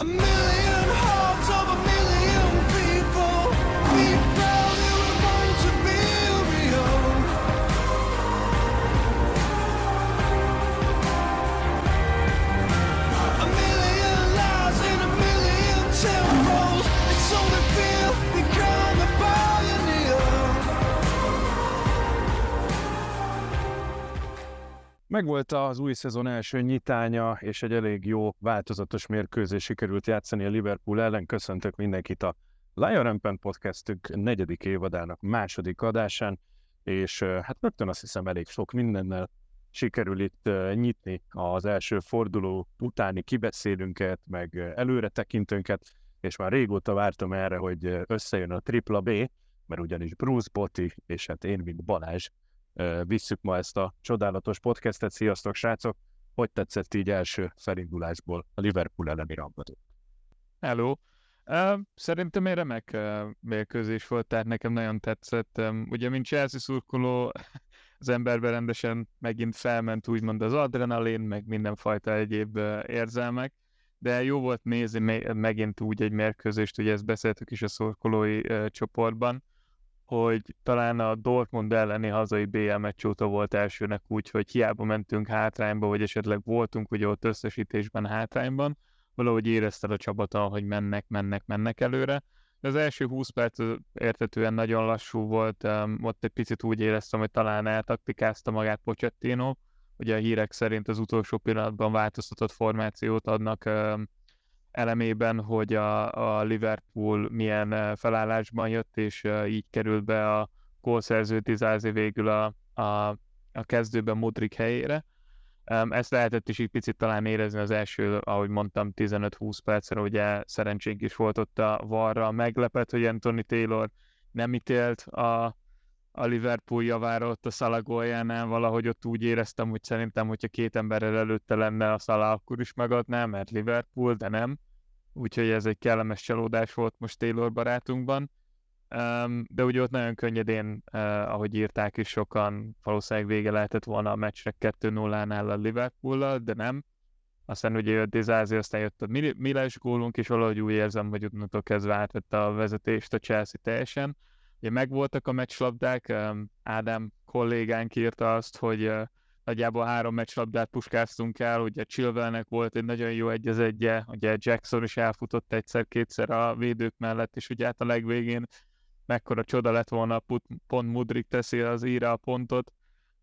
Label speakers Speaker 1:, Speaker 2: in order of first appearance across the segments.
Speaker 1: A
Speaker 2: Megvolt az új szezon első nyitánya, és egy elég jó, változatos mérkőzés sikerült játszani a Liverpool ellen. Köszöntök mindenkit a Lion Rampen podcastünk negyedik évadának második adásán, és hát rögtön azt hiszem elég sok mindennel sikerül itt nyitni az első forduló utáni kibeszélünket, meg előre tekintőnket, és már régóta vártam erre, hogy összejön a tripla B, mert ugyanis Bruce Botti, és hát én, mint Balázs, visszük ma ezt a csodálatos podcastet. Sziasztok, srácok! Hogy tetszett így első felindulásból a Liverpool elleni rangadó?
Speaker 3: Hello! Szerintem egy remek mérkőzés volt, tehát nekem nagyon tetszett. Ugye, mint Chelsea szurkoló, az emberben rendesen megint felment úgymond az adrenalin, meg mindenfajta egyéb érzelmek, de jó volt nézni me- megint úgy egy mérkőzést, ugye ezt beszéltük is a szurkolói csoportban, hogy talán a Dortmund elleni hazai BL meccs óta volt elsőnek úgy, hogy hiába mentünk hátrányba, vagy esetleg voltunk ugye ott összesítésben hátrányban, valahogy érezted a csapaton, hogy mennek, mennek, mennek előre. De az első 20 perc értetően nagyon lassú volt, ott egy picit úgy éreztem, hogy talán eltaktikázta magát Pochettino, ugye a hírek szerint az utolsó pillanatban változtatott formációt adnak elemében, hogy a, a Liverpool milyen felállásban jött, és így került be a gólszerző Tizázi végül a, a, a kezdőben Modric helyére. Ezt lehetett is így picit talán érezni az első, ahogy mondtam, 15-20 percre, ugye szerencsénk is volt ott a varra. Meglepett, hogy Anthony Taylor nem ítélt a, a Liverpool javára ott a Szalagoljánál, valahogy ott úgy éreztem, hogy szerintem, hogyha két emberrel előtte lenne a Szala, akkor is megadná, mert Liverpool, de nem. Úgyhogy ez egy kellemes csalódás volt most Taylor barátunkban. De ugye ott nagyon könnyedén, uh, ahogy írták is sokan, valószínűleg vége lehetett volna a meccsre 2-0-nál a liverpool de nem. Aztán ugye jött Dizázi, aztán jött a Mi- Miles gólunk, és valahogy úgy érzem, hogy onnantól kezdve átvette a vezetést a Chelsea teljesen. Ugye megvoltak a meccslabdák, Ádám kollégánk írta azt, hogy nagyjából három meccslabdát puskáztunk el, ugye Chilwellnek volt egy nagyon jó egy az egye, ugye Jackson is elfutott egyszer-kétszer a védők mellett, és ugye hát a legvégén mekkora csoda lett volna, pont Mudrik teszi az íre a pontot,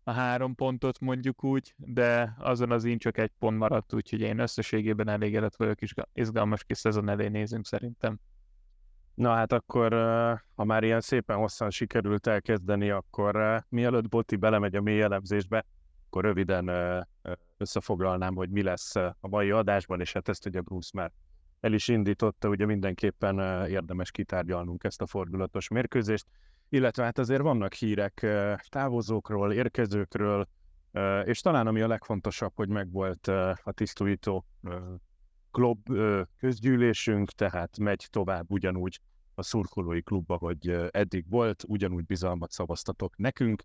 Speaker 3: a három pontot mondjuk úgy, de azon az én csak egy pont maradt, úgyhogy én összességében elégedett vagyok, és izgalmas kis szezon elé nézünk szerintem.
Speaker 2: Na hát akkor, ha már ilyen szépen hosszan sikerült elkezdeni, akkor mielőtt Botti belemegy a mély elemzésbe, akkor röviden összefoglalnám, hogy mi lesz a mai adásban, és hát ezt ugye Bruce már el is indította, ugye mindenképpen érdemes kitárgyalnunk ezt a fordulatos mérkőzést, illetve hát azért vannak hírek távozókról, érkezőkről, és talán ami a legfontosabb, hogy megvolt a tisztújító klub közgyűlésünk, tehát megy tovább ugyanúgy a szurkolói klubba, hogy eddig volt, ugyanúgy bizalmat szavaztatok nekünk,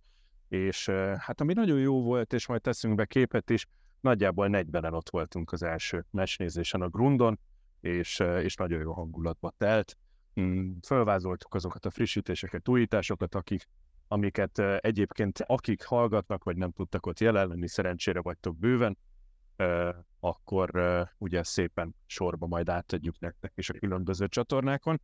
Speaker 2: és hát ami nagyon jó volt, és majd teszünk be képet is, nagyjából 40-en ott voltunk az első mesnézésen a Grundon, és, és nagyon jó hangulatba telt. Mm, Fölvázoltuk azokat a frissítéseket, újításokat, akik, amiket egyébként akik hallgatnak, vagy nem tudtak ott jelen lenni, szerencsére vagytok bőven, akkor ugye szépen sorba majd átadjuk nektek is a különböző csatornákon.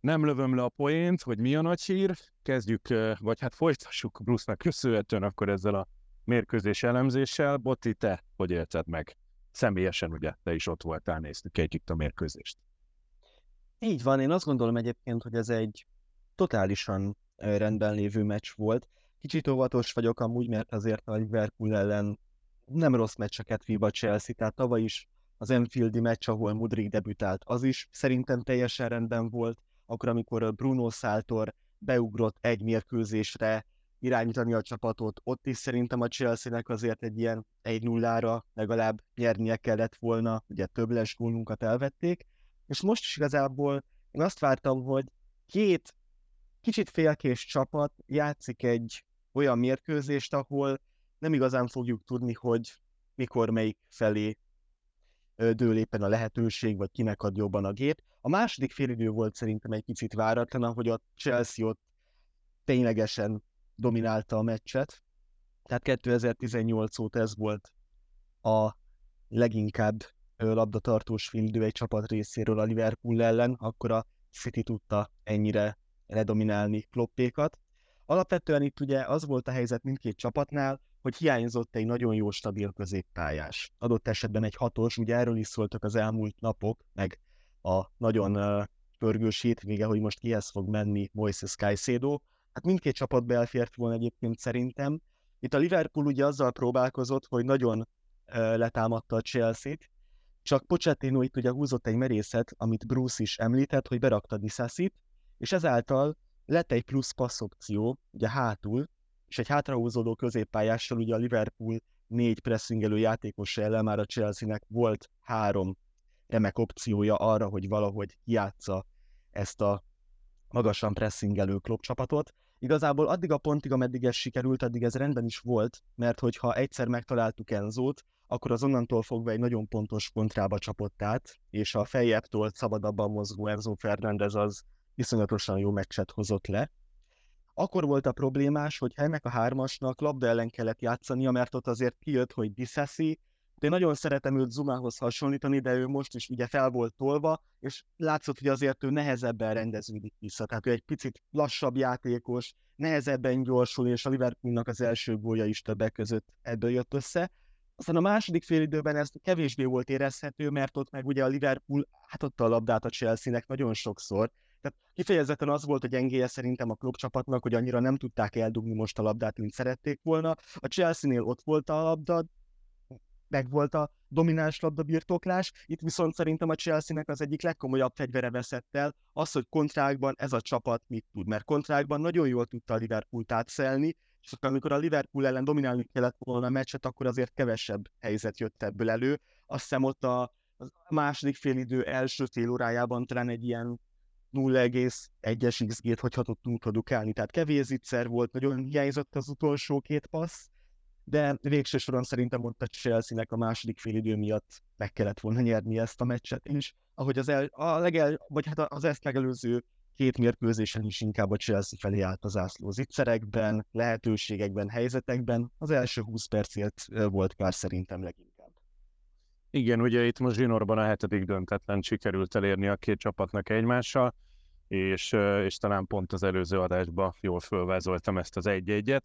Speaker 2: Nem lövöm le a poént, hogy mi a nagy hír, kezdjük, vagy hát folytassuk Bruce-nak köszönhetően akkor ezzel a mérkőzés elemzéssel. Botti, te hogy élted meg? Személyesen ugye, te is ott voltál, néztük együtt a mérkőzést.
Speaker 4: Így van, én azt gondolom egyébként, hogy ez egy totálisan rendben lévő meccs volt. Kicsit óvatos vagyok amúgy, mert azért a Liverpool ellen nem rossz meccseket vív a Chelsea, tehát tavaly is az Enfieldi meccs, ahol Mudrik debütált, az is szerintem teljesen rendben volt. Akkor, amikor Bruno Saltor beugrott egy mérkőzésre irányítani a csapatot, ott is szerintem a Chelsea-nek azért egy ilyen 1-0-ra legalább nyernie kellett volna, ugye több les gólunkat elvették, és most is igazából én azt vártam, hogy két kicsit félkés csapat játszik egy olyan mérkőzést, ahol nem igazán fogjuk tudni, hogy mikor melyik felé dől éppen a lehetőség, vagy kinek ad jobban a gép. A második félidő volt szerintem egy picit váratlan, ahogy a Chelsea ott ténylegesen dominálta a meccset. Tehát 2018 óta ez volt a leginkább labdatartós félidő egy csapat részéről a Liverpool ellen, akkor a City tudta ennyire redominálni kloppékat. Alapvetően itt ugye az volt a helyzet mindkét csapatnál, hogy hiányzott egy nagyon jó stabil középpályás. Adott esetben egy hatos, ugye erről is szóltak az elmúlt napok, meg a nagyon pörgős hétvége, hogy most kihez fog menni Moises Caicedo. Hát mindkét csapat belfért volna egyébként szerintem. Itt a Liverpool ugye azzal próbálkozott, hogy nagyon letámadta a Chelsea-t, csak Pochettino itt ugye húzott egy merészet, amit Bruce is említett, hogy berakta Disassit, és ezáltal lett egy plusz passzopció, ugye hátul, és egy hátrahúzódó középpályással ugye a Liverpool négy pressingelő játékos ellen már a Chelsea-nek volt három remek opciója arra, hogy valahogy játsza ezt a magasan pressingelő klub csapatot. Igazából addig a pontig, ameddig ez sikerült, addig ez rendben is volt, mert hogyha egyszer megtaláltuk Enzót, akkor az onnantól fogva egy nagyon pontos kontrába csapott át, és a feljebtől szabadabban mozgó Enzo Fernández az iszonyatosan jó meccset hozott le. Akkor volt a problémás, hogy ennek a hármasnak labda ellen kellett játszania, mert ott azért kijött, hogy Disassi, de nagyon szeretem őt Zumához hasonlítani, de ő most is ugye fel volt tolva, és látszott, hogy azért ő nehezebben rendeződik vissza. Tehát ő egy picit lassabb játékos, nehezebben gyorsul, és a Liverpoolnak az első gólja is többek között ebből jött össze. Aztán a második félidőben ez kevésbé volt érezhető, mert ott meg ugye a Liverpool átadta a labdát a Chelsea-nek nagyon sokszor, tehát kifejezetten az volt a gyengéje szerintem a klubcsapatnak, hogy annyira nem tudták eldugni most a labdát, mint szerették volna. A Chelsea-nél ott volt a labda, meg volt a domináns labdabirtoklás, itt viszont szerintem a Chelsea-nek az egyik legkomolyabb fegyvere veszett el, az, hogy kontrákban ez a csapat mit tud, mert kontrákban nagyon jól tudta a Liverpool-t átszelni, és akkor amikor a Liverpool ellen dominálni kellett volna a meccset, akkor azért kevesebb helyzet jött ebből elő. Azt hiszem ott a, a második félidő első fél órájában talán egy ilyen 0,1-es XG-t hogy tudtunk produkálni, tehát kevés zicser volt, nagyon hiányzott az utolsó két passz, de végső soron szerintem ott a Chelsea-nek a második félidő miatt meg kellett volna nyerni ezt a meccset is, ahogy az, el, a legel, vagy hát az ezt megelőző két mérkőzésen is inkább a Chelsea felé állt az ászló zicserekben, lehetőségekben, helyzetekben. Az első 20 percért volt kár szerintem leginkább.
Speaker 2: Igen, ugye itt most zsinórban a hetedik döntetlen sikerült elérni a két csapatnak egymással, és, és talán pont az előző adásban jól fölvázoltam ezt az egy-egyet.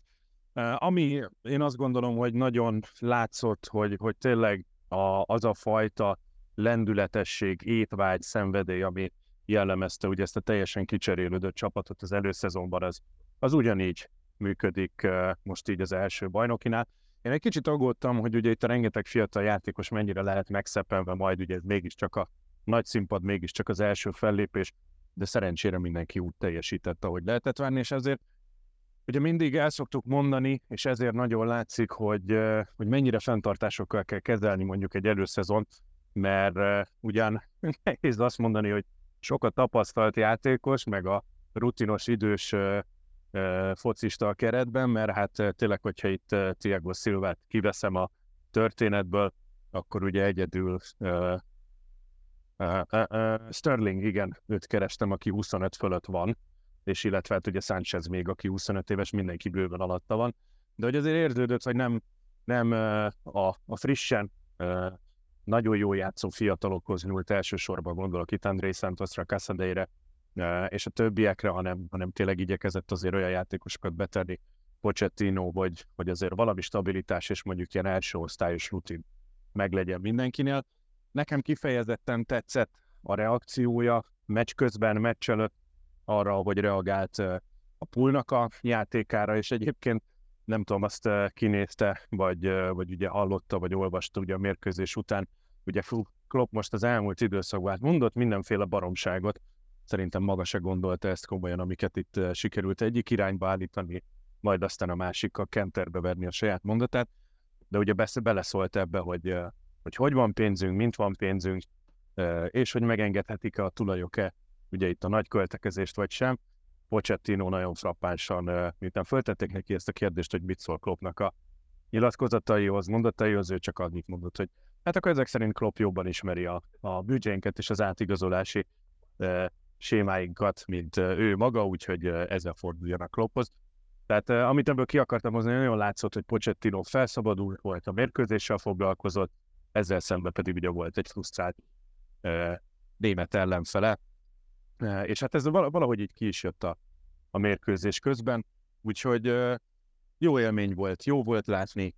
Speaker 2: Ami én azt gondolom, hogy nagyon látszott, hogy, hogy tényleg a, az a fajta lendületesség, étvágy, szenvedély, ami jellemezte ugye ezt a teljesen kicserélődött csapatot az előszezonban, az, az ugyanígy működik most így az első bajnokinál. Én egy kicsit aggódtam, hogy ugye itt a rengeteg fiatal játékos mennyire lehet megszeppenve, majd ugye ez mégiscsak a nagy színpad, mégiscsak az első fellépés, de szerencsére mindenki úgy teljesítette, ahogy lehetett várni, és ezért ugye mindig el szoktuk mondani, és ezért nagyon látszik, hogy, hogy mennyire fenntartásokkal kell kezelni mondjuk egy előszezont, mert ugyan nehéz azt mondani, hogy sokat tapasztalt játékos, meg a rutinos idős focista a keretben, mert hát tényleg, hogyha itt Tiago Silvát kiveszem a történetből, akkor ugye egyedül uh, uh, uh, Sterling, igen, őt kerestem, aki 25 fölött van, és illetve hát ugye Sánchez még, aki 25 éves, mindenki bőven alatta van, de hogy azért érződött, hogy nem, nem a, a frissen nagyon jó játszó fiatalokhoz nyúlt elsősorban, gondolok itt André Santosra, Casadeire, és a többiekre, hanem, hanem tényleg igyekezett azért olyan játékosokat betenni, Pochettino, vagy, hogy azért valami stabilitás és mondjuk ilyen első osztályos rutin meglegyen mindenkinél. Nekem kifejezetten tetszett a reakciója meccs közben, meccs előtt arra, hogy reagált a pulnak a játékára, és egyébként nem tudom, azt kinézte, vagy, vagy ugye hallotta, vagy olvasta ugye a mérkőzés után, ugye Klopp most az elmúlt időszakban mondott mindenféle baromságot, szerintem maga se gondolta ezt komolyan, amiket itt eh, sikerült egyik irányba állítani, majd aztán a másikkal kenterbe verni a saját mondatát, de ugye beleszólt ebbe, hogy, eh, hogy hogy van pénzünk, mint van pénzünk, eh, és hogy megengedhetik-e a tulajok-e ugye itt a nagy költekezést vagy sem. Pochettino nagyon frappánsan, miután föltették neki ezt a kérdést, hogy mit szól Kloppnak a nyilatkozataihoz, mondataihoz, ő csak annyit mondott, hogy Hát akkor ezek szerint Klopp jobban ismeri a, a büdzsénket és az átigazolási sémáinkat, mint ő maga, úgyhogy ezzel forduljanak Klopphoz. Tehát amit ebből ki akartam hozni, nagyon látszott, hogy Pochettino felszabadult volt, a mérkőzéssel foglalkozott, ezzel szemben pedig ugye volt egy frusztrált német ellenfele, és hát ez valahogy így ki is jött a, a mérkőzés közben, úgyhogy jó élmény volt, jó volt látni,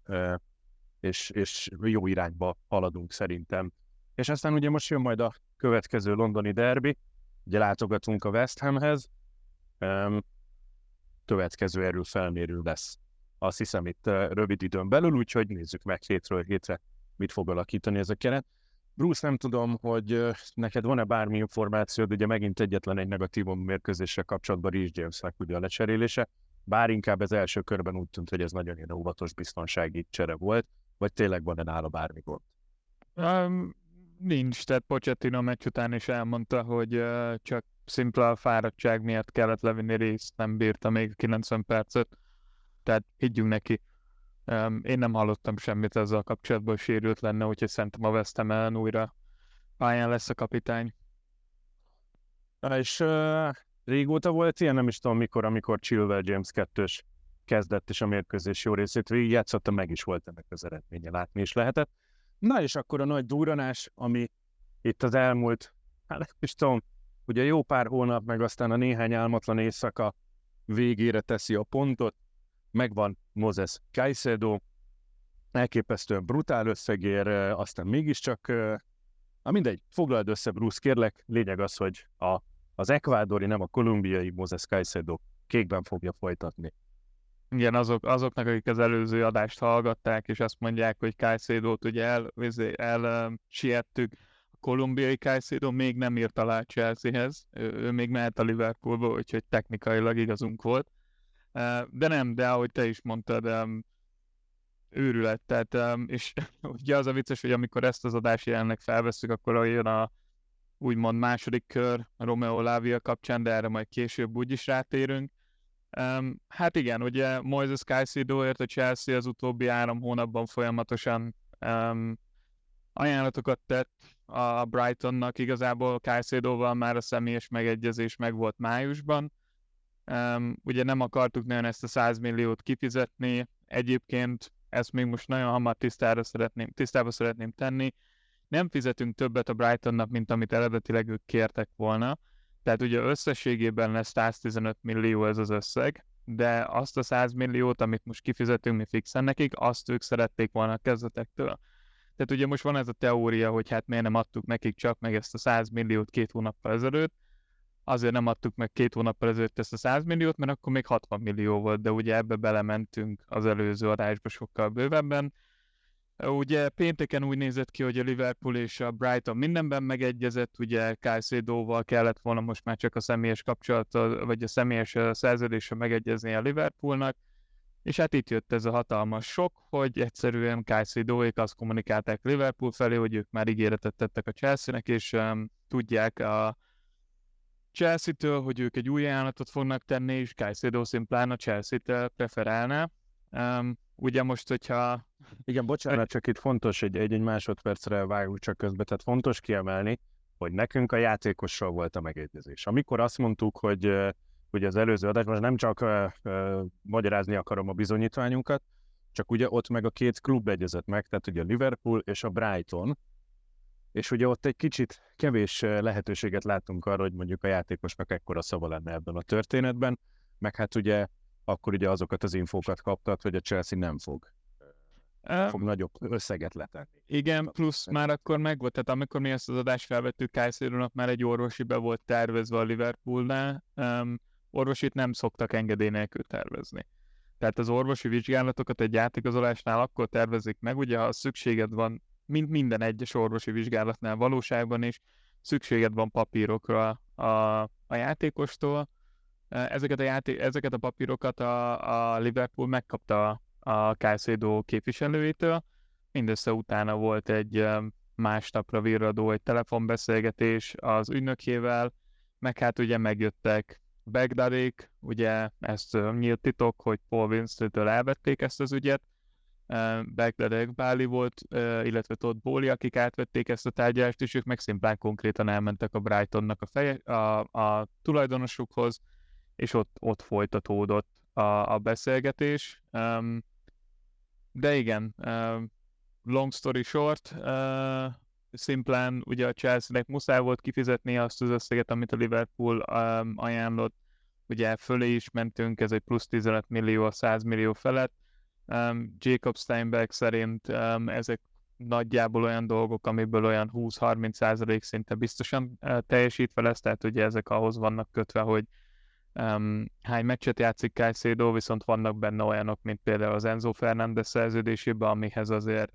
Speaker 2: és, és jó irányba haladunk szerintem. És aztán ugye most jön majd a következő londoni derbi, ugye látogatunk a West Hamhez, következő erő lesz. Azt hiszem itt uh, rövid időn belül, úgyhogy nézzük meg hétről hétre, mit fog alakítani ez a keret. Bruce, nem tudom, hogy uh, neked van-e bármi információd, ugye megint egyetlen egy negatívum mérkőzéssel kapcsolatban Rhys Jamesnek ugye a lecserélése, bár inkább az első körben úgy tűnt, hogy ez nagyon ilyen óvatos biztonsági csere volt. Vagy tényleg van-e nála bármi gond?
Speaker 3: Um, nincs, tehát Pochettino meccs után is elmondta, hogy uh, csak szimpla fáradtság miatt kellett levinni részt, nem bírta még 90 percet, tehát higgyünk neki. Um, én nem hallottam semmit ezzel a kapcsolatban, sérült lenne, úgyhogy szerintem a West Ham újra pályán lesz a kapitány.
Speaker 2: És uh, régóta volt ilyen, nem is tudom mikor, amikor Chilwell James 2-s kezdett, és a mérkőzés jó részét végigjátszotta, meg is volt ennek az eredménye, látni is lehetett. Na és akkor a nagy duranás, ami itt az elmúlt, hát nem is tudom, ugye jó pár hónap, meg aztán a néhány álmatlan éjszaka végére teszi a pontot, megvan Moses Caicedo, elképesztően brutál összegér, aztán mégiscsak, na mindegy, foglald össze Bruce, kérlek, lényeg az, hogy a, az ekvádori, nem a kolumbiai Moses Caicedo kékben fogja folytatni
Speaker 3: igen, azok, azoknak, akik az előző adást hallgatták, és azt mondják, hogy Kajszédót ugye el, el, el siettük, a kolumbiai Kajszédó még nem írt alá Chelseahez, ő, ő még mehet a Liverpoolba, úgyhogy technikailag igazunk volt. De nem, de ahogy te is mondtad, őrület, tehát, és ugye az a vicces, hogy amikor ezt az adást jelenleg felveszünk, akkor jön a úgymond második kör a Romeo Lavia kapcsán, de erre majd később úgyis rátérünk Um, hát igen, ugye Moises Caicedoért a Chelsea az utóbbi három hónapban folyamatosan um, ajánlatokat tett a Brightonnak, igazából Caicedoval már a személyes megegyezés meg volt májusban. Um, ugye nem akartuk nagyon ezt a 100 milliót kifizetni, egyébként ezt még most nagyon hamar tisztára szeretném, tisztába szeretném tenni. Nem fizetünk többet a Brightonnak, mint amit eredetileg ők kértek volna tehát ugye összességében lesz 115 millió ez az összeg, de azt a 100 milliót, amit most kifizetünk mi fixen nekik, azt ők szerették volna a kezdetektől. Tehát ugye most van ez a teória, hogy hát miért nem adtuk nekik csak meg ezt a 100 milliót két hónappal ezelőtt, azért nem adtuk meg két hónappal ezelőtt ezt a 100 milliót, mert akkor még 60 millió volt, de ugye ebbe belementünk az előző adásba sokkal bővebben, Ugye pénteken úgy nézett ki, hogy a Liverpool és a Brighton mindenben megegyezett, ugye Caicedo-val kellett volna most már csak a személyes kapcsolata, vagy a személyes szerződése megegyezni a Liverpoolnak, és hát itt jött ez a hatalmas sok, hogy egyszerűen Caicedo-ék azt kommunikálták Liverpool felé, hogy ők már ígéretet tettek a Chelsea-nek, és um, tudják a Chelsea-től, hogy ők egy új ajánlatot fognak tenni, és Caicedo szimplán a Chelsea-t preferálná. Um, ugye most, hogyha
Speaker 2: igen, bocsánat, csak itt fontos, hogy egy-egy másodpercre vágunk csak közbe, tehát fontos kiemelni, hogy nekünk a játékossal volt a megegyezés. Amikor azt mondtuk, hogy ugye az előző adás, most nem csak uh, uh, magyarázni akarom a bizonyítványunkat, csak ugye ott meg a két klub egyezett meg, tehát ugye a Liverpool és a Brighton, és ugye ott egy kicsit kevés lehetőséget láttunk arra, hogy mondjuk a játékosnak ekkora szava lenne ebben a történetben, meg hát ugye akkor ugye azokat az infókat kaptad, hogy a Chelsea nem fog fog nagyobb összeget letenni.
Speaker 3: Igen, plusz már akkor meg volt, tehát amikor mi ezt az adást felvettük, Kajszérónak már egy orvosi be volt tervezve a Liverpoolnál, um, orvosit nem szoktak engedély nélkül tervezni. Tehát az orvosi vizsgálatokat egy játékozolásnál akkor tervezik meg, ugye ha szükséged van, mint minden egyes orvosi vizsgálatnál valóságban is, szükséged van papírokra a, a játékostól. Ezeket a, játé- ezeket a papírokat a, a Liverpool megkapta a Caicedo képviselőjétől. Mindössze utána volt egy másnapra virradó egy telefonbeszélgetés az ügynökével, meg hát ugye megjöttek Begdadék, ugye ezt nyílt titok, hogy Paul Winston-től elvették ezt az ügyet, Bagdad Báli volt, illetve Todd Bowley, akik átvették ezt a tárgyalást, és ők meg szimplán konkrétan elmentek a Brightonnak a, feje, a, a tulajdonosukhoz, és ott, ott folytatódott a, a beszélgetés. Um, de igen, uh, long story short, uh, szimplán ugye a Chelsea-nek muszáj volt kifizetni azt az összeget, amit a Liverpool um, ajánlott, ugye fölé is mentünk, ez egy plusz 15 millió a 100 millió felett. Um, Jacob Steinberg szerint um, ezek nagyjából olyan dolgok, amiből olyan 20-30 százalék szinte biztosan uh, teljesítve lesz, tehát ugye ezek ahhoz vannak kötve, hogy um, hány meccset játszik Caicedo, viszont vannak benne olyanok, mint például az Enzo Fernández szerződésében, amihez azért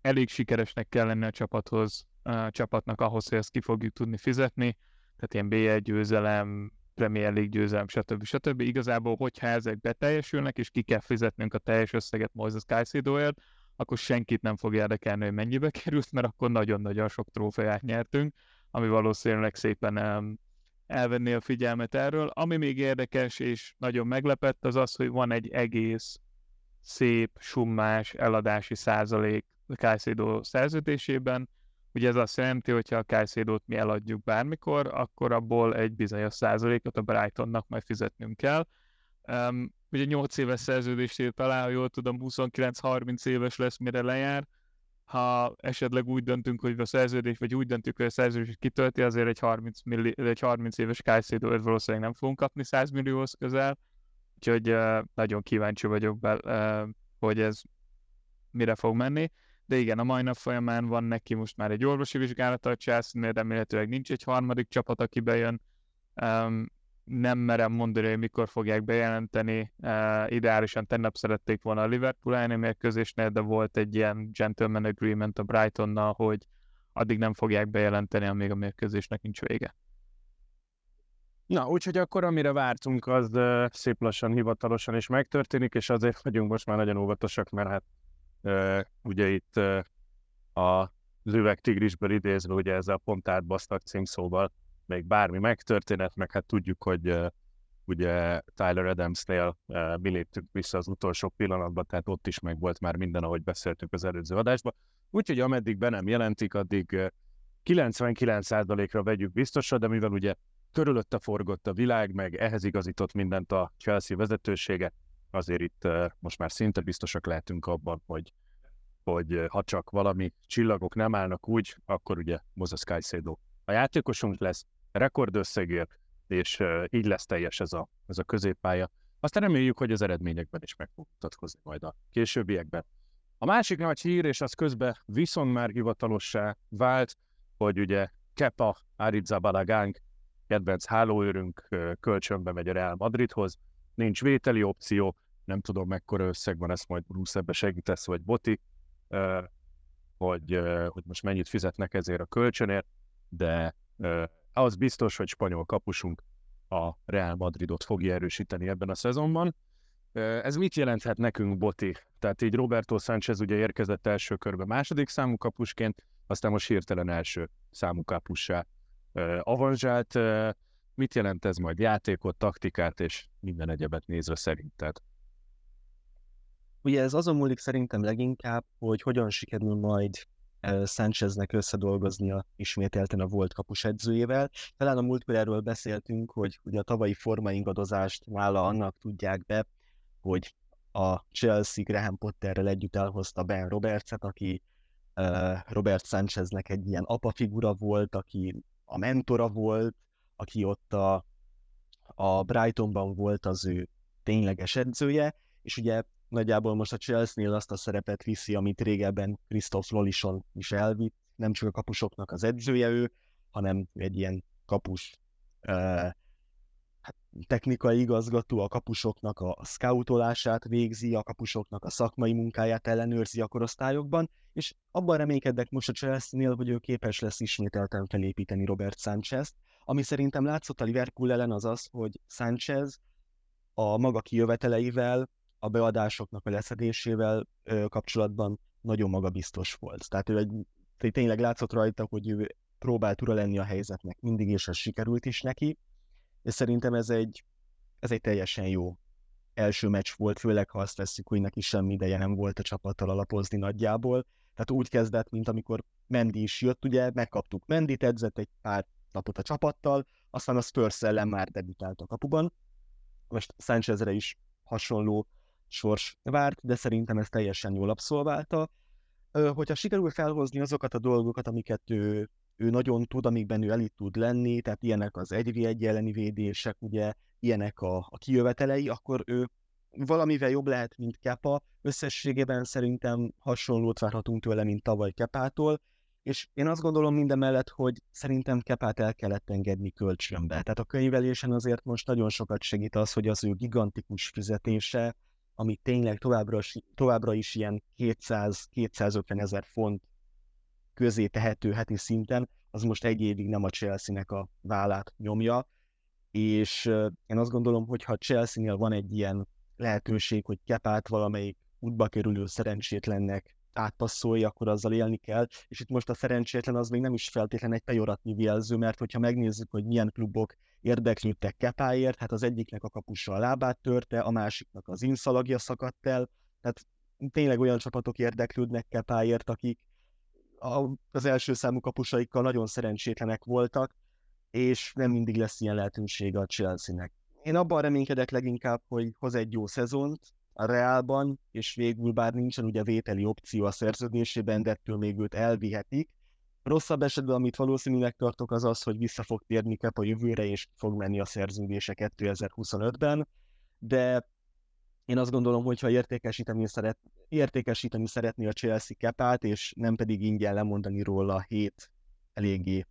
Speaker 3: elég sikeresnek kell lenni a csapathoz, a csapatnak ahhoz, hogy ezt ki fogjuk tudni fizetni, tehát ilyen B1 győzelem, Premier League győzelem, stb. stb. Igazából, hogyha ezek beteljesülnek, és ki kell fizetnünk a teljes összeget Moises Caicedoért, akkor senkit nem fog érdekelni, hogy mennyibe került, mert akkor nagyon-nagyon sok trófeát nyertünk, ami valószínűleg szépen elvenni a figyelmet erről. Ami még érdekes és nagyon meglepett, az az, hogy van egy egész szép, summás eladási százalék a Caicedo szerződésében. Ugye ez azt jelenti, hogy ha a Caicedo-t mi eladjuk bármikor, akkor abból egy bizonyos százalékot a Brightonnak majd fizetnünk kell. Um, ugye 8 éves szerződést írt alá, ha jól tudom, 29-30 éves lesz, mire lejár. Ha esetleg úgy döntünk, hogy a szerződés, vagy úgy döntünk, hogy a szerződés kitölti, azért egy 30, milli, egy 30 éves Caicedo valószínűleg nem fogunk kapni 100 millióhoz közel. Úgyhogy uh, nagyon kíváncsi vagyok, be, uh, hogy ez mire fog menni. De igen, a mai nap folyamán van neki most már egy orvosi vizsgálata a Chelsea-nél, remélhetőleg nincs egy harmadik csapat, aki bejön. Um, nem merem mondani, hogy mikor fogják bejelenteni. Uh, ideálisan tennap szerették volna a Liverpool elleni mérkőzésnél, de volt egy ilyen gentleman agreement a Brightonnal, hogy addig nem fogják bejelenteni, amíg a mérkőzésnek nincs vége.
Speaker 2: Na, úgyhogy akkor amire vártunk, az uh, szép lassan, hivatalosan is megtörténik, és azért vagyunk most már nagyon óvatosak, mert hát uh, ugye itt uh, a az üvegtigrisből idézve, ugye ezzel pont átbasztak címszóval még bármi megtörténet, meg hát tudjuk, hogy uh, ugye Tyler Adamsnél uh, mi léptünk vissza az utolsó pillanatban, tehát ott is meg volt már minden, ahogy beszéltük az előző adásban. Úgyhogy ameddig be nem jelentik, addig uh, 99%-ra vegyük biztosra, de mivel ugye körülötte forgott a világ, meg ehhez igazított mindent a Chelsea vezetősége, azért itt uh, most már szinte biztosak lehetünk abban, hogy hogy ha csak valami csillagok nem állnak úgy, akkor ugye Moses Caicedo a játékosunk lesz, rekordösszegért, és így lesz teljes ez a, ez a középpálya. Aztán reméljük, hogy az eredményekben is meg fog mutatkozni majd a későbbiekben. A másik nagy hír, és az közben viszont már hivatalossá vált, hogy ugye Kepa Arrizabalagang, kedvenc hálóőrünk kölcsönbe megy a Real Madridhoz, nincs vételi opció, nem tudom mekkora összeg van, ezt majd Bruce ebbe segítesz, vagy Boti, hogy, hogy most mennyit fizetnek ezért a kölcsönért, de az biztos, hogy spanyol kapusunk a Real Madridot fogja erősíteni ebben a szezonban. Ez mit jelenthet nekünk, Boti? Tehát így Roberto Sánchez ugye érkezett első körbe második számú kapusként, aztán most hirtelen első számú kapussá avanzsált. Mit jelent ez majd játékot, taktikát és minden egyebet nézve szerinted?
Speaker 4: Ugye ez azon múlik szerintem leginkább, hogy hogyan sikerül majd Sáncheznek összedolgoznia ismételten a volt kapus edzőjével. Talán a múltkor erről beszéltünk, hogy ugye a tavalyi formaingadozást nála annak tudják be, hogy a Chelsea Graham Potterrel együtt elhozta Ben Robertset, aki Robert Sancheznek egy ilyen apafigura volt, aki a mentora volt, aki ott a, a Brightonban volt az ő tényleges edzője, és ugye nagyjából most a Chelsea-nél azt a szerepet viszi, amit régebben Christoph Lolison is elvitt, nem csak a kapusoknak az edzője ő, hanem egy ilyen kapus uh, technikai igazgató, a kapusoknak a scoutolását végzi, a kapusoknak a szakmai munkáját ellenőrzi a korosztályokban, és abban reménykedek most a Chelsea-nél, hogy ő képes lesz ismételten felépíteni Robert Sanchez-t, ami szerintem látszott a Liverpool ellen az az, hogy Sanchez a maga kijöveteleivel a beadásoknak a leszedésével kapcsolatban nagyon magabiztos volt. Tehát ő egy, tényleg látszott rajta, hogy ő próbált ura lenni a helyzetnek mindig, és ez sikerült is neki, és szerintem ez egy, ez egy teljesen jó első meccs volt, főleg ha azt veszik, hogy neki semmi ideje nem volt a csapattal alapozni nagyjából. Tehát úgy kezdett, mint amikor Mendi is jött, ugye, megkaptuk Mendit, edzett egy pár napot a csapattal, aztán a Spurs ellen már debütált a kapuban. Most Sánchezre is hasonló sors várt, de szerintem ez teljesen jól abszolválta. Hogyha sikerül felhozni azokat a dolgokat, amiket ő, ő nagyon tud, amikben ő elit tud lenni, tehát ilyenek az 1 egy elleni védések, ugye, ilyenek a, a kijövetelei, akkor ő valamivel jobb lehet, mint Kepa. Összességében szerintem hasonlót várhatunk tőle, mint tavaly Kepától, és én azt gondolom minden mellett, hogy szerintem Kepát el kellett engedni kölcsönbe. Tehát a könyvelésen azért most nagyon sokat segít az, hogy az ő gigantikus fizetése, ami tényleg továbbra, továbbra is ilyen 200-250 ezer font közé tehető heti szinten, az most egy évig nem a Chelsea-nek a vállát nyomja, és én azt gondolom, hogy ha Chelsea-nél van egy ilyen lehetőség, hogy Kepát valamelyik útba kerülő szerencsétlennek átpasszolja, akkor azzal élni kell, és itt most a szerencsétlen az még nem is feltétlen egy pejoratív jelző, mert hogyha megnézzük, hogy milyen klubok érdeklődtek Kepáért, hát az egyiknek a kapusa a lábát törte, a másiknak az inszalagja szakadt el, tehát tényleg olyan csapatok érdeklődnek Kepáért, akik az első számú kapusaikkal nagyon szerencsétlenek voltak, és nem mindig lesz ilyen lehetősége a Chelsea-nek. Én abban reménykedek leginkább, hogy hoz egy jó szezont a Reálban, és végül bár nincsen ugye vételi opció a szerződésében, de ettől még őt elvihetik. Rosszabb esetben, amit valószínűleg tartok, az az, hogy vissza fog térni Kep a jövőre, és fog menni a szerződése 2025-ben, de én azt gondolom, hogy ha értékesíteni, szeret, értékesíteni szeretné a Chelsea Kepát, és nem pedig ingyen lemondani róla hét eléggé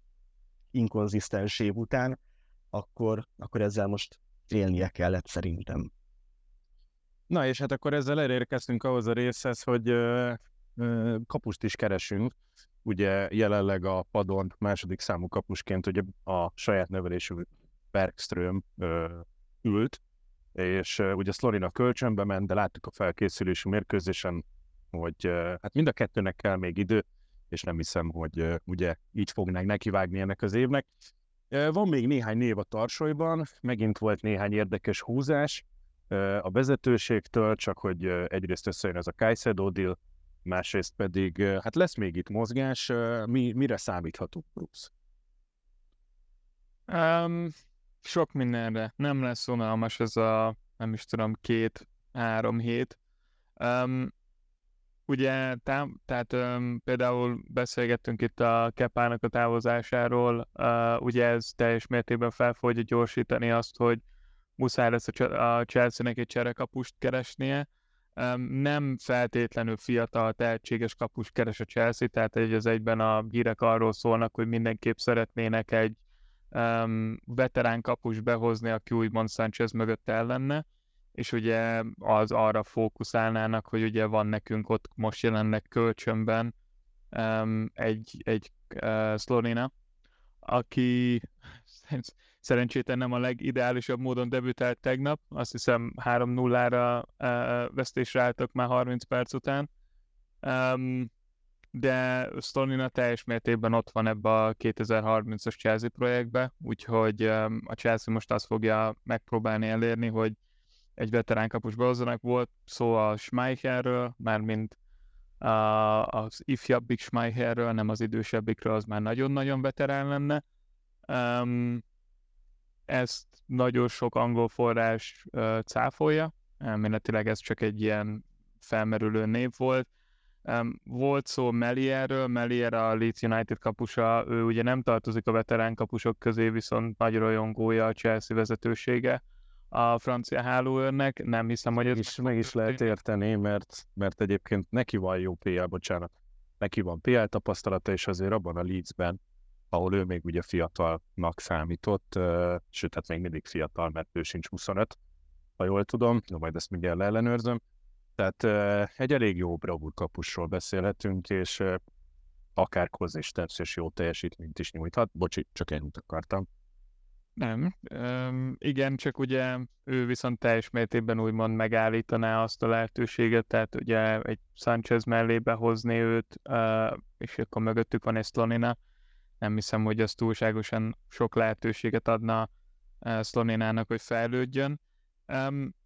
Speaker 4: inkonzisztens év után, akkor, akkor ezzel most élnie kellett szerintem.
Speaker 2: Na és hát akkor ezzel elérkeztünk ahhoz a részhez, hogy kapust is keresünk. Ugye jelenleg a padon második számú kapusként ugye a saját nevelésű Bergström ült, és ugye Szlorina kölcsönbe ment, de láttuk a felkészülési mérkőzésen, hogy hát mind a kettőnek kell még idő, és nem hiszem, hogy ugye így fognánk nekivágni ennek az évnek. Van még néhány név a tarsolyban, megint volt néhány érdekes húzás a vezetőségtől, csak hogy egyrészt összejön ez a Kajszedó deal, másrészt pedig, hát lesz még itt mozgás, mi, mire számíthatunk, Bruce?
Speaker 3: Um, sok mindenre. Nem lesz unalmas ez a, nem is tudom, két-három hét. Um, Ugye, tá- tehát um, például beszélgettünk itt a Kepának a távozásáról, uh, ugye ez teljes mértékben fel fogja gyorsítani azt, hogy muszáj lesz a, a Chelsea-nek egy cserekapust keresnie. Nem feltétlenül fiatal, tehetséges kapust keres a Chelsea, tehát egy az egyben a hírek arról szólnak, hogy mindenképp szeretnének egy um, veterán kapus behozni, aki úgymond Sanchez mögött ellenne és ugye az arra fókuszálnának, hogy ugye van nekünk ott most jelenleg kölcsönben um, egy, egy uh, Szlorina, aki szerencsétlen nem a legideálisabb módon debütált tegnap, azt hiszem 3-0-ra uh, vesztésre álltak már 30 perc után, um, de Stolnina teljes mértékben ott van ebbe a 2030-as Chelsea projektbe, úgyhogy a Chelsea most azt fogja megpróbálni elérni, hogy egy veterán kapus behozzanak. Volt szó a Schmeichelről, mármint a, az ifjabbik Schmeichelről, nem az idősebbikről, az már nagyon-nagyon veterán lenne. Ezt nagyon sok angol forrás uh, cáfolja, elméletileg ez csak egy ilyen felmerülő név volt. Um, volt szó Melierről, Melier a Leeds United kapusa, ő ugye nem tartozik a veterán kapusok közé, viszont nagy rajongója a Chelsea vezetősége a francia hálóőrnek, nem hiszem, hogy ez...
Speaker 2: És meg is lehet érteni, mert, mert egyébként neki van jó PL, bocsánat, neki van PL tapasztalata, és azért abban a Leedsben, ahol ő még ugye fiatalnak számított, sőt, hát még mindig fiatal, mert ő sincs 25, ha jól tudom, de majd ezt mindjárt leellenőrzöm. Tehát egy elég jó bravúr kapusról beszélhetünk, és akár konzisztens jó teljesítményt is nyújthat. Bocsi, csak ennyit akartam.
Speaker 3: Nem. Üm, igen, csak ugye ő viszont teljes mértékben úgymond megállítaná azt a lehetőséget, tehát ugye egy Sanchez mellé behozni őt, és akkor mögöttük van egy Slonina. Nem hiszem, hogy az túlságosan sok lehetőséget adna uh, Sloninának, hogy fejlődjön.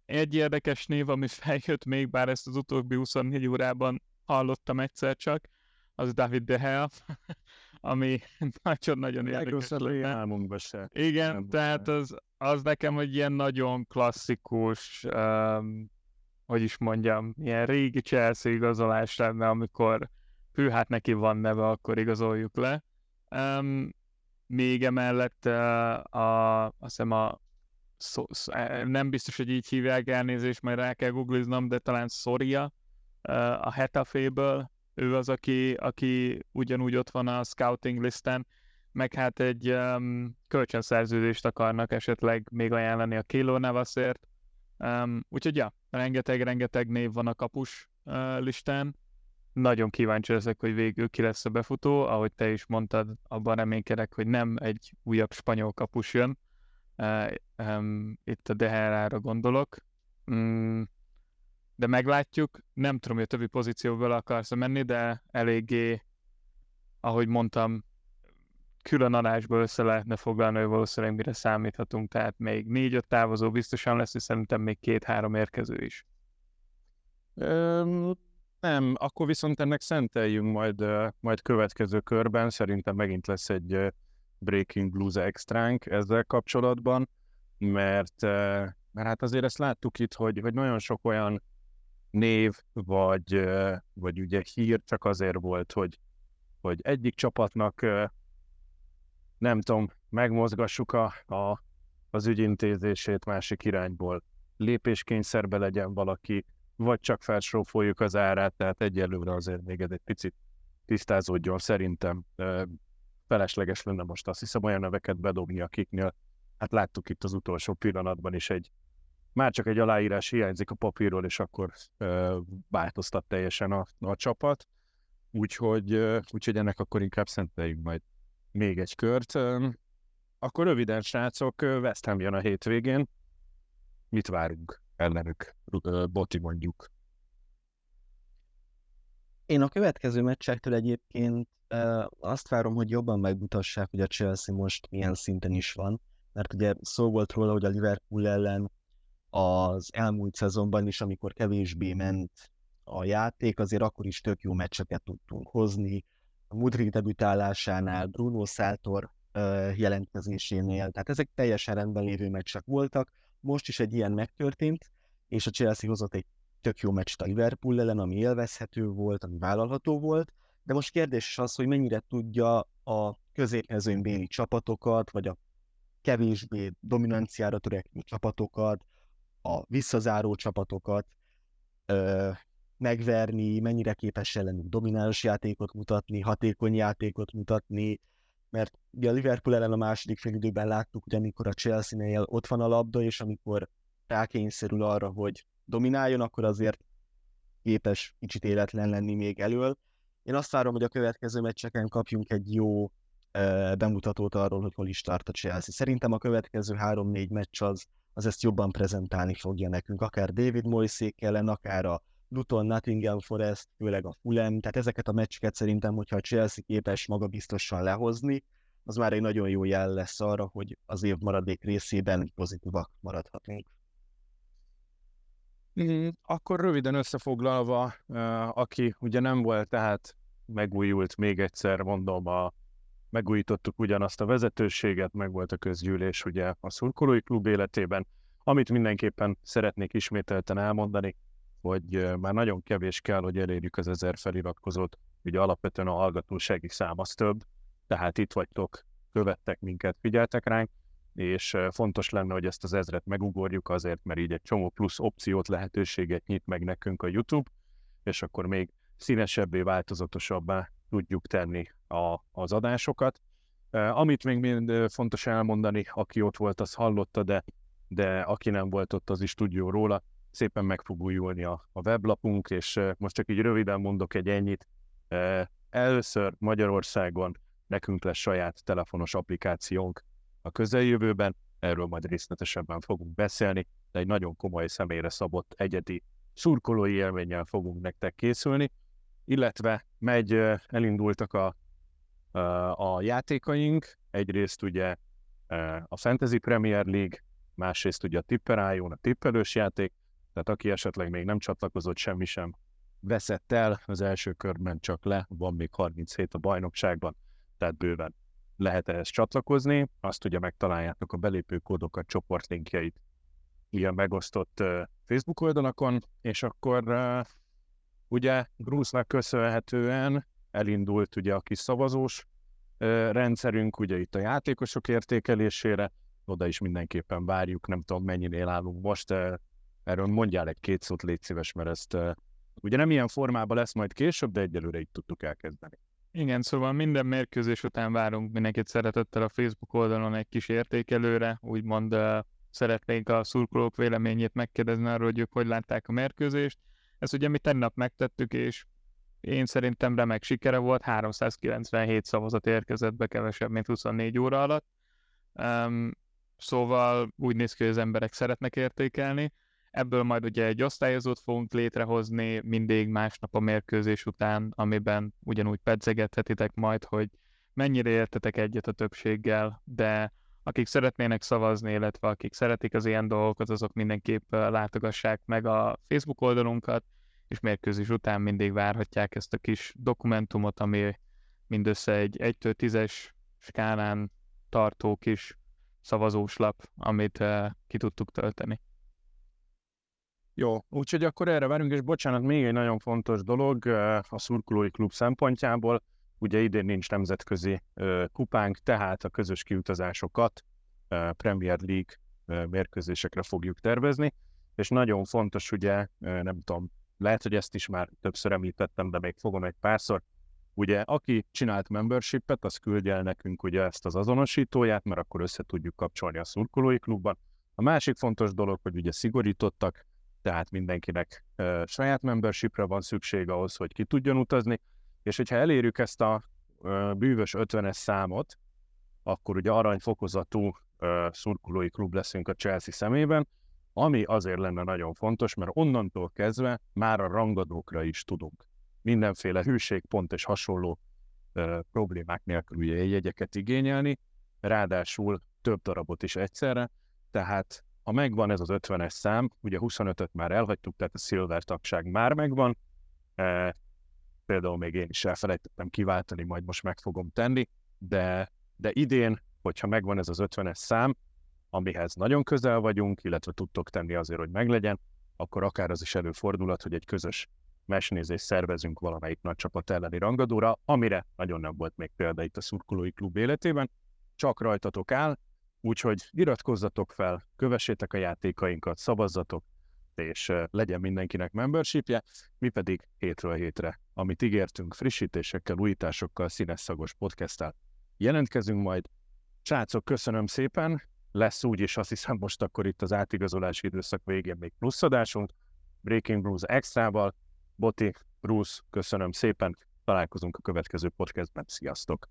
Speaker 3: Egy érdekes név, ami feljött még, bár ezt az utóbbi 24 órában hallottam egyszer csak, az David De Gea, ami nagyon-nagyon érdekes.
Speaker 2: Legrosszabb se.
Speaker 3: Igen,
Speaker 2: Nem
Speaker 3: tehát az, az nekem egy ilyen nagyon klasszikus, um, hogy is mondjam, ilyen régi Chelsea igazolás lenne, amikor hű, hát neki van neve, akkor igazoljuk le. Um, még emellett uh, a, azt hiszem a szó, szó, nem biztos, hogy így hívják elnézést, majd rá kell googliznom, de talán Soria uh, a Hetaféből, ő az, aki, aki ugyanúgy ott van a scouting listen, meg hát egy um, kölcsönszerződést akarnak esetleg még ajánlani a Kilo Navasért. Um, úgyhogy ja, rengeteg-rengeteg név van a kapus uh, listán. Nagyon kíváncsi leszek, hogy végül ki lesz a befutó. Ahogy te is mondtad, abban reménykedek, hogy nem egy újabb spanyol kapus jön. Um, itt a Deherára gondolok. Mm, de meglátjuk. Nem tudom, hogy a többi pozícióból akarsz menni, de eléggé, ahogy mondtam, külön adásból össze lehetne foglalni, hogy valószínűleg mire számíthatunk, tehát még négy-öt távozó biztosan lesz, és szerintem még két-három érkező is.
Speaker 2: Öm, nem, akkor viszont ennek szenteljünk majd, majd következő körben. Szerintem megint lesz egy Breaking Blues extránk ezzel kapcsolatban, mert, mert hát azért ezt láttuk itt, hogy, hogy nagyon sok olyan név, vagy, vagy ugye hír csak azért volt, hogy, hogy egyik csapatnak nem tudom, megmozgassuk a, a, az ügyintézését másik irányból, lépéskényszerbe legyen valaki, vagy csak felsrófoljuk az árát, tehát egyelőre azért még ez egy picit tisztázódjon szerintem. Felesleges lenne most azt hiszem olyan neveket bedobni, akiknél, hát láttuk itt az utolsó pillanatban is egy, már csak egy aláírás hiányzik a papírról, és akkor változtat teljesen a, a csapat. Úgyhogy, úgyhogy ennek akkor inkább szenteljünk majd még egy kört. Akkor röviden, srácok, West Ham jön a hétvégén. Mit várunk ellenük? Boti mondjuk.
Speaker 4: Én a következő meccsektől egyébként azt várom, hogy jobban megmutassák, hogy a Chelsea most milyen szinten is van, mert ugye szó volt róla, hogy a Liverpool ellen az elmúlt szezonban is, amikor kevésbé ment a játék, azért akkor is tök jó meccseket tudtunk hozni, a Mudrik debütálásánál, Bruno Szátor jelentkezésénél, tehát ezek teljesen rendben lévő meccsek voltak, most is egy ilyen megtörtént, és a Chelsea hozott egy tök jó meccset a Liverpool ellen, ami élvezhető volt, ami vállalható volt, de most kérdés is az, hogy mennyire tudja a béli csapatokat, vagy a kevésbé dominanciára törekvő csapatokat, a visszazáró csapatokat ö, megverni, mennyire képes ellenük domináns játékot mutatni, hatékony játékot mutatni, mert ugye a Liverpool ellen a második fél időben láttuk, hogy amikor a Chelsea-nél ott van a labda, és amikor rákényszerül arra, hogy domináljon, akkor azért képes kicsit életlen lenni még elől. Én azt várom, hogy a következő meccseken kapjunk egy jó uh, bemutatót arról, hogy hol is tart a Chelsea. Szerintem a következő három-négy meccs az, az ezt jobban prezentálni fogja nekünk, akár David Moisék ellen, akár a Luton, Nottingham Forest, főleg a Fulham, tehát ezeket a meccseket szerintem, hogyha a Chelsea képes magabiztosan lehozni, az már egy nagyon jó jel lesz arra, hogy az év maradék részében pozitívak maradhatunk.
Speaker 2: Mm, akkor röviden összefoglalva, aki ugye nem volt, tehát megújult még egyszer, mondom, a, megújítottuk ugyanazt a vezetőséget, meg volt a közgyűlés ugye a szurkolói klub életében, amit mindenképpen szeretnék ismételten elmondani, hogy már nagyon kevés kell, hogy elérjük az ezer feliratkozót. Ugye alapvetően a hallgatósági szám az több, tehát itt vagytok, követtek minket, figyeltek ránk, és fontos lenne, hogy ezt az ezret megugorjuk azért, mert így egy csomó plusz opciót, lehetőséget nyit meg nekünk a YouTube, és akkor még színesebbé, változatosabbá tudjuk tenni a, az adásokat. Amit még mind fontos elmondani, aki ott volt, az hallotta, de, de aki nem volt ott, az is tudjon róla, szépen meg fog újulni a, a weblapunk, és most csak így röviden mondok egy ennyit. Először Magyarországon nekünk lesz saját telefonos applikációnk a közeljövőben, erről majd részletesebben fogunk beszélni, de egy nagyon komoly személyre szabott egyedi szurkolói élménnyel fogunk nektek készülni, illetve megy, elindultak a, a, játékaink, egyrészt ugye a Fantasy Premier League, másrészt ugye a tipperájón, a tippelős játék, tehát aki esetleg még nem csatlakozott, semmi sem veszett el, az első körben csak le, van még 37 a bajnokságban, tehát bőven lehet ehhez csatlakozni, azt ugye megtaláljátok a belépő kódokat, csoportlinkjeit ilyen megosztott Facebook oldalakon, és akkor ugye Bruce-nak köszönhetően elindult ugye a kis szavazós rendszerünk, ugye itt a játékosok értékelésére, oda is mindenképpen várjuk, nem tudom mennyinél állunk most, erről mondjál egy két szót, légy szíves, mert ezt uh, ugye nem ilyen formában lesz majd később, de egyelőre itt tudtuk elkezdeni.
Speaker 3: Igen, szóval minden mérkőzés után várunk mindenkit szeretettel a Facebook oldalon egy kis értékelőre, úgymond uh, szeretnénk a szurkolók véleményét megkérdezni arról, hogy ők hogy látták a mérkőzést. Ezt ugye mi tegnap megtettük, és én szerintem remek sikere volt, 397 szavazat érkezett be kevesebb, mint 24 óra alatt. Um, szóval úgy néz ki, hogy az emberek szeretnek értékelni. Ebből majd ugye egy osztályozót fogunk létrehozni mindig másnap a mérkőzés után, amiben ugyanúgy pedzegethetitek majd, hogy mennyire értetek egyet a többséggel, de akik szeretnének szavazni, illetve akik szeretik az ilyen dolgokat, azok mindenképp látogassák meg a Facebook oldalunkat, és mérkőzés után mindig várhatják ezt a kis dokumentumot, ami mindössze egy 1-től 10-es skálán tartó kis szavazóslap, amit ki tudtuk tölteni.
Speaker 2: Jó, úgyhogy akkor erre várunk, és bocsánat, még egy nagyon fontos dolog a szurkolói klub szempontjából, ugye idén nincs nemzetközi kupánk, tehát a közös kiutazásokat Premier League mérkőzésekre fogjuk tervezni, és nagyon fontos, ugye, nem tudom, lehet, hogy ezt is már többször említettem, de még fogom egy párszor, ugye, aki csinált membershipet, az küldje el nekünk ugye ezt az azonosítóját, mert akkor össze tudjuk kapcsolni a szurkolói klubban. A másik fontos dolog, hogy ugye szigorítottak, tehát mindenkinek uh, saját membershipre van szükség ahhoz, hogy ki tudjon utazni, és hogyha elérjük ezt a uh, bűvös 50-es számot, akkor ugye aranyfokozatú uh, szurkolói klub leszünk a Chelsea szemében, ami azért lenne nagyon fontos, mert onnantól kezdve már a rangadókra is tudunk. Mindenféle hűségpont és hasonló uh, problémák nélkül ugye jegyeket igényelni, ráadásul több darabot is egyszerre, tehát ha megvan ez az 50-es szám, ugye 25-öt már elhagytuk, tehát a Silver tagság már megvan, e, például még én is elfelejtettem kiváltani, majd most meg fogom tenni, de, de idén, hogyha megvan ez az 50-es szám, amihez nagyon közel vagyunk, illetve tudtok tenni azért, hogy meglegyen, akkor akár az is előfordulhat, hogy egy közös mesnézést szervezünk valamelyik nagy csapat elleni rangadóra, amire nagyon nem volt még példa itt a szurkolói klub életében. Csak rajtatok áll, Úgyhogy iratkozzatok fel, kövessétek a játékainkat, szavazzatok, és legyen mindenkinek membershipje, mi pedig hétről hétre, amit ígértünk, frissítésekkel, újításokkal, színes szagos podcasttel jelentkezünk majd. Srácok, köszönöm szépen, lesz úgy is, azt hiszem most akkor itt az átigazolási időszak végén még pluszadásunk, Breaking Blues extrával, Boti, Bruce, köszönöm szépen, találkozunk a következő podcastben, sziasztok!